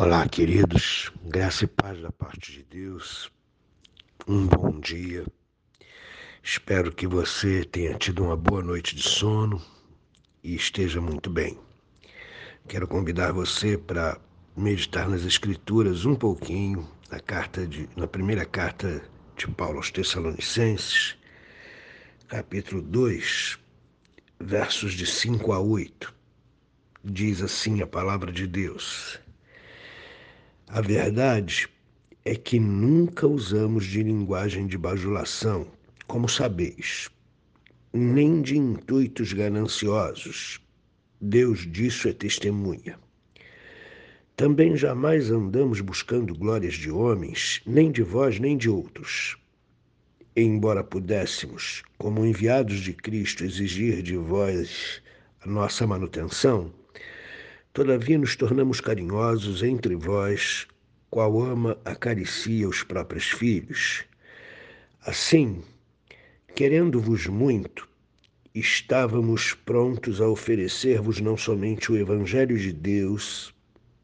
Olá, queridos, graça e paz da parte de Deus. Um bom dia. Espero que você tenha tido uma boa noite de sono e esteja muito bem. Quero convidar você para meditar nas Escrituras um pouquinho na carta de, na primeira carta de Paulo aos Tessalonicenses, capítulo 2, versos de 5 a 8. Diz assim a palavra de Deus. A verdade é que nunca usamos de linguagem de bajulação, como sabeis, nem de intuitos gananciosos. Deus disso é testemunha. Também jamais andamos buscando glórias de homens, nem de vós, nem de outros. Embora pudéssemos, como enviados de Cristo, exigir de vós a nossa manutenção, Todavia nos tornamos carinhosos entre vós, qual ama acaricia os próprios filhos. Assim, querendo-vos muito, estávamos prontos a oferecer-vos não somente o Evangelho de Deus,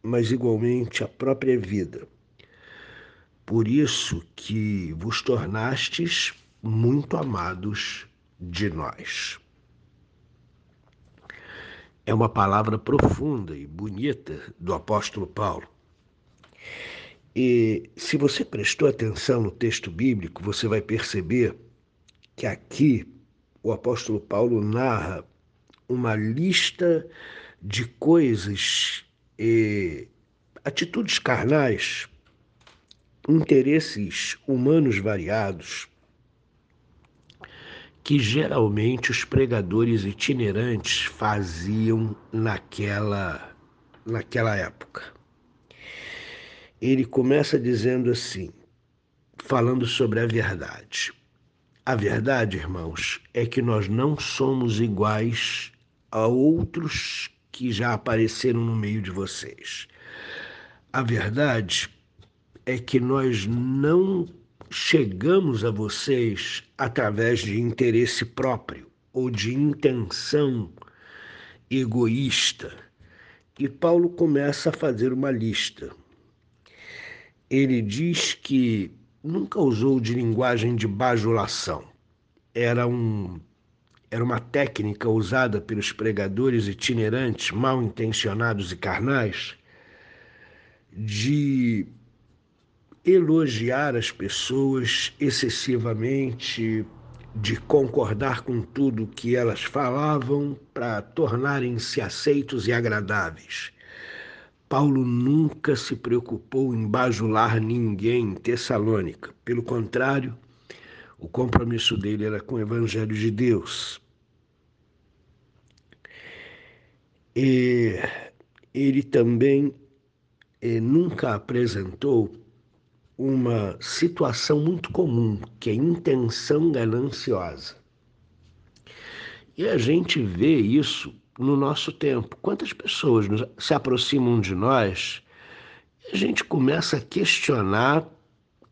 mas igualmente a própria vida. Por isso que vos tornastes muito amados de nós. É uma palavra profunda e bonita do apóstolo Paulo. E se você prestou atenção no texto bíblico, você vai perceber que aqui o apóstolo Paulo narra uma lista de coisas atitudes carnais, interesses humanos variados, que geralmente os pregadores itinerantes faziam naquela, naquela época. Ele começa dizendo assim, falando sobre a verdade. A verdade, irmãos, é que nós não somos iguais a outros que já apareceram no meio de vocês. A verdade é que nós não chegamos a vocês através de interesse próprio ou de intenção egoísta. E Paulo começa a fazer uma lista. Ele diz que nunca usou de linguagem de bajulação. Era um era uma técnica usada pelos pregadores itinerantes, mal intencionados e carnais, de elogiar as pessoas excessivamente, de concordar com tudo que elas falavam para tornarem-se aceitos e agradáveis. Paulo nunca se preocupou em bajular ninguém em Tessalônica. Pelo contrário, o compromisso dele era com o Evangelho de Deus. E ele também eh, nunca apresentou uma situação muito comum, que é intenção gananciosa. E a gente vê isso no nosso tempo. Quantas pessoas se aproximam de nós e a gente começa a questionar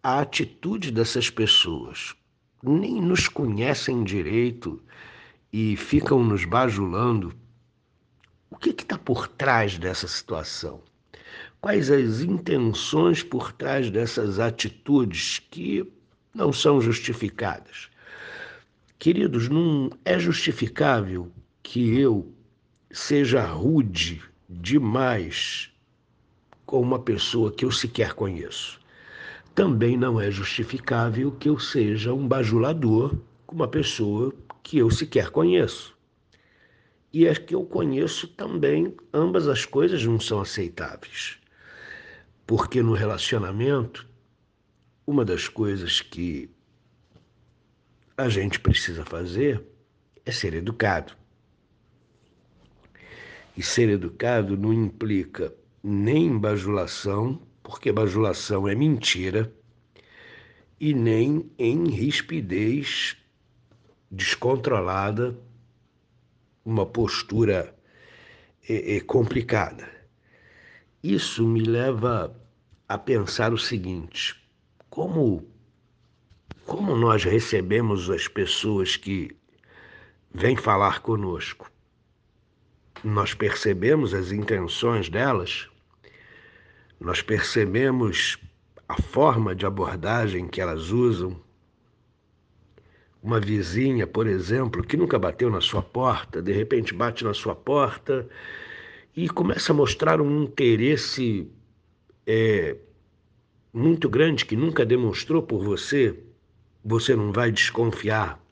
a atitude dessas pessoas. Nem nos conhecem direito e ficam nos bajulando. O que está por trás dessa situação? Quais as intenções por trás dessas atitudes que não são justificadas? Queridos, não é justificável que eu seja rude demais com uma pessoa que eu sequer conheço. Também não é justificável que eu seja um bajulador com uma pessoa que eu sequer conheço. E as que eu conheço também, ambas as coisas não são aceitáveis. Porque no relacionamento, uma das coisas que a gente precisa fazer é ser educado. E ser educado não implica nem bajulação, porque bajulação é mentira, e nem em rispidez descontrolada, uma postura é, é, complicada. Isso me leva a pensar o seguinte: como, como nós recebemos as pessoas que vêm falar conosco? Nós percebemos as intenções delas? nós percebemos a forma de abordagem que elas usam. Uma vizinha, por exemplo, que nunca bateu na sua porta, de repente bate na sua porta e começa a mostrar um interesse é, muito grande que nunca demonstrou por você, você não vai desconfiar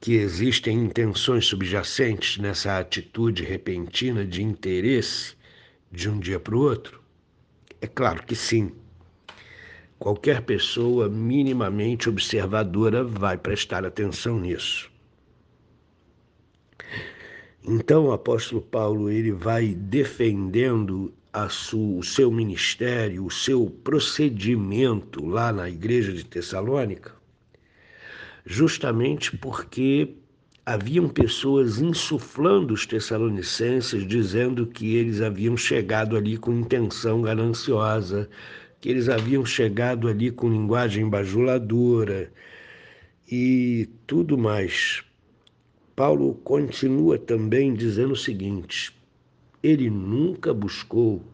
que existem intenções subjacentes nessa atitude repentina de interesse de um dia para o outro? É claro que sim. Qualquer pessoa minimamente observadora vai prestar atenção nisso. Então o apóstolo Paulo ele vai defendendo o seu ministério, o seu procedimento lá na igreja de Tessalônica, justamente porque haviam pessoas insuflando os tessalonicenses, dizendo que eles haviam chegado ali com intenção gananciosa, que eles haviam chegado ali com linguagem bajuladora e tudo mais. Paulo continua também dizendo o seguinte: ele nunca buscou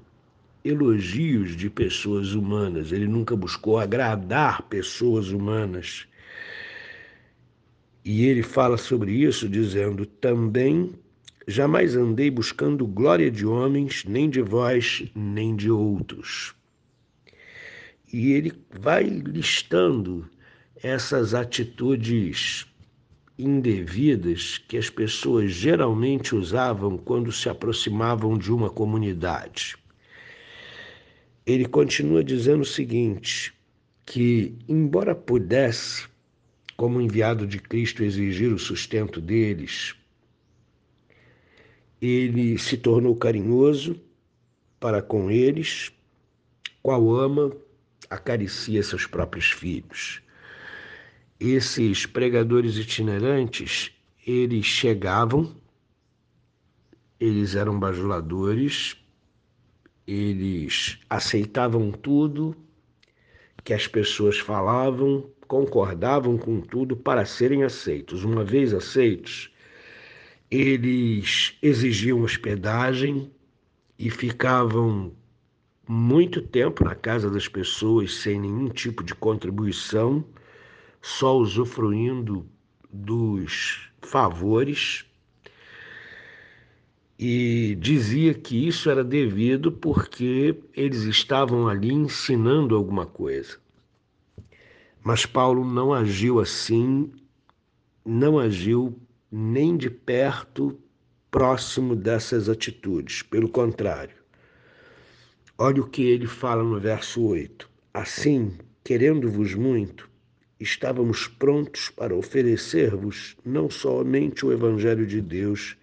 elogios de pessoas humanas, ele nunca buscou agradar pessoas humanas. E ele fala sobre isso dizendo: também jamais andei buscando glória de homens, nem de vós, nem de outros. E ele vai listando essas atitudes indevidas que as pessoas geralmente usavam quando se aproximavam de uma comunidade. Ele continua dizendo o seguinte: que, embora pudesse, como enviado de Cristo, exigir o sustento deles, ele se tornou carinhoso para com eles, qual ama, acaricia seus próprios filhos esses pregadores itinerantes, eles chegavam, eles eram bajuladores, eles aceitavam tudo que as pessoas falavam, concordavam com tudo para serem aceitos. Uma vez aceitos, eles exigiam hospedagem e ficavam muito tempo na casa das pessoas sem nenhum tipo de contribuição só usufruindo dos favores e dizia que isso era devido porque eles estavam ali ensinando alguma coisa. Mas Paulo não agiu assim, não agiu nem de perto próximo dessas atitudes. Pelo contrário, olha o que ele fala no verso 8: Assim, querendo-vos muito, estávamos prontos para oferecer-vos não somente o Evangelho de Deus,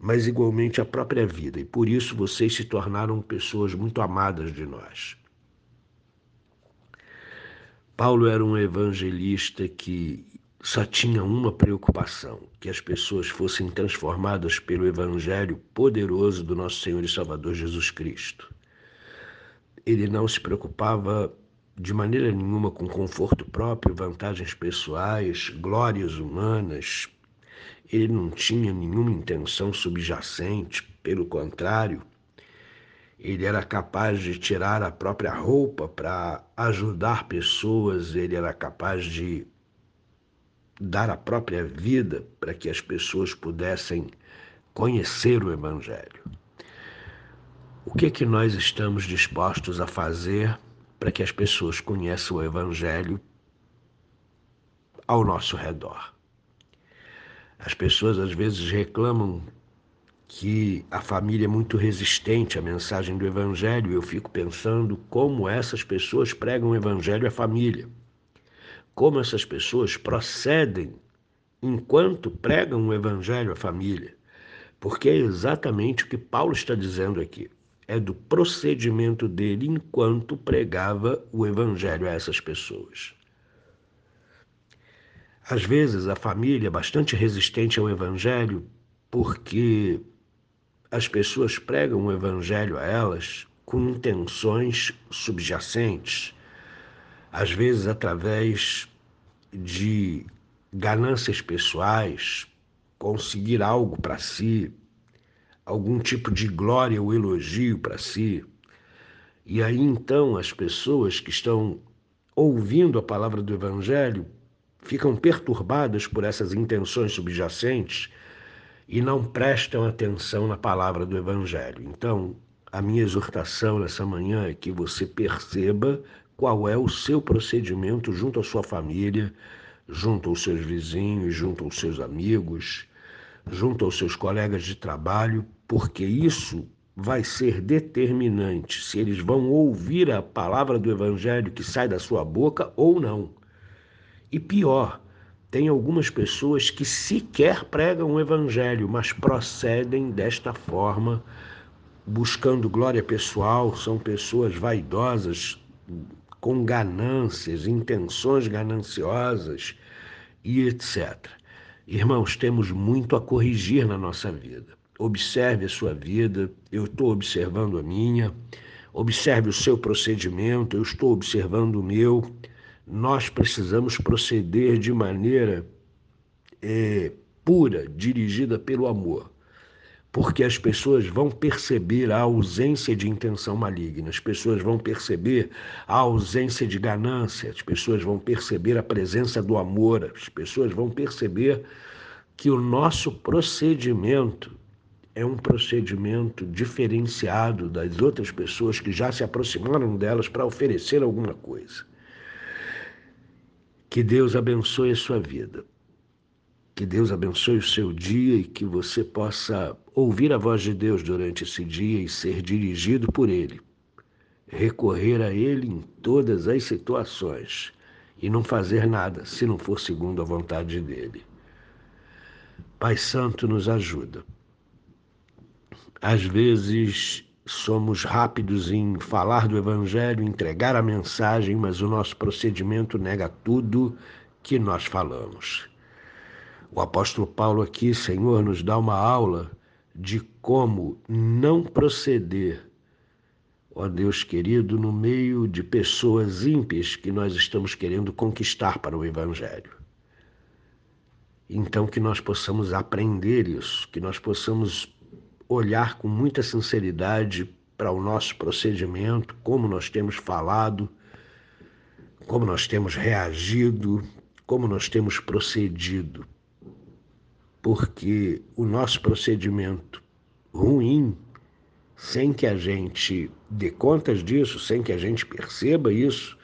mas igualmente a própria vida, e por isso vocês se tornaram pessoas muito amadas de nós. Paulo era um evangelista que só tinha uma preocupação: que as pessoas fossem transformadas pelo Evangelho poderoso do nosso Senhor e Salvador Jesus Cristo. Ele não se preocupava de maneira nenhuma com conforto próprio, vantagens pessoais, glórias humanas. Ele não tinha nenhuma intenção subjacente, pelo contrário, ele era capaz de tirar a própria roupa para ajudar pessoas, ele era capaz de dar a própria vida para que as pessoas pudessem conhecer o Evangelho. O que é que nós estamos dispostos a fazer para que as pessoas conheçam o Evangelho ao nosso redor. As pessoas às vezes reclamam que a família é muito resistente à mensagem do Evangelho. Eu fico pensando como essas pessoas pregam o Evangelho à família, como essas pessoas procedem enquanto pregam o Evangelho à família, porque é exatamente o que Paulo está dizendo aqui é do procedimento dele enquanto pregava o evangelho a essas pessoas. Às vezes a família é bastante resistente ao evangelho porque as pessoas pregam o evangelho a elas com intenções subjacentes, às vezes através de ganâncias pessoais, conseguir algo para si, algum tipo de glória ou elogio para si. E aí então as pessoas que estão ouvindo a palavra do Evangelho ficam perturbadas por essas intenções subjacentes e não prestam atenção na palavra do Evangelho. Então, a minha exortação nessa manhã é que você perceba qual é o seu procedimento junto à sua família, junto aos seus vizinhos, junto aos seus amigos, junto aos seus colegas de trabalho, porque isso vai ser determinante se eles vão ouvir a palavra do Evangelho que sai da sua boca ou não. E pior, tem algumas pessoas que sequer pregam o Evangelho, mas procedem desta forma, buscando glória pessoal, são pessoas vaidosas, com ganâncias, intenções gananciosas e etc. Irmãos, temos muito a corrigir na nossa vida. Observe a sua vida, eu estou observando a minha. Observe o seu procedimento, eu estou observando o meu. Nós precisamos proceder de maneira é, pura, dirigida pelo amor porque as pessoas vão perceber a ausência de intenção maligna, as pessoas vão perceber a ausência de ganância, as pessoas vão perceber a presença do amor, as pessoas vão perceber que o nosso procedimento é um procedimento diferenciado das outras pessoas que já se aproximaram delas para oferecer alguma coisa. Que Deus abençoe a sua vida. Que Deus abençoe o seu dia e que você possa ouvir a voz de Deus durante esse dia e ser dirigido por Ele. Recorrer a Ele em todas as situações e não fazer nada se não for segundo a vontade dEle. Pai Santo nos ajuda às vezes somos rápidos em falar do Evangelho, entregar a mensagem, mas o nosso procedimento nega tudo que nós falamos. O apóstolo Paulo aqui, Senhor, nos dá uma aula de como não proceder, ó Deus querido, no meio de pessoas ímpias que nós estamos querendo conquistar para o Evangelho. Então, que nós possamos aprender isso, que nós possamos olhar com muita sinceridade para o nosso procedimento, como nós temos falado, como nós temos reagido, como nós temos procedido. Porque o nosso procedimento ruim, sem que a gente dê contas disso, sem que a gente perceba isso,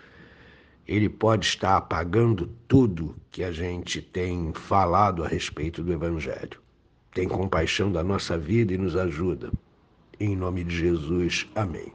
ele pode estar apagando tudo que a gente tem falado a respeito do Evangelho tem compaixão da nossa vida e nos ajuda. Em nome de Jesus, amém.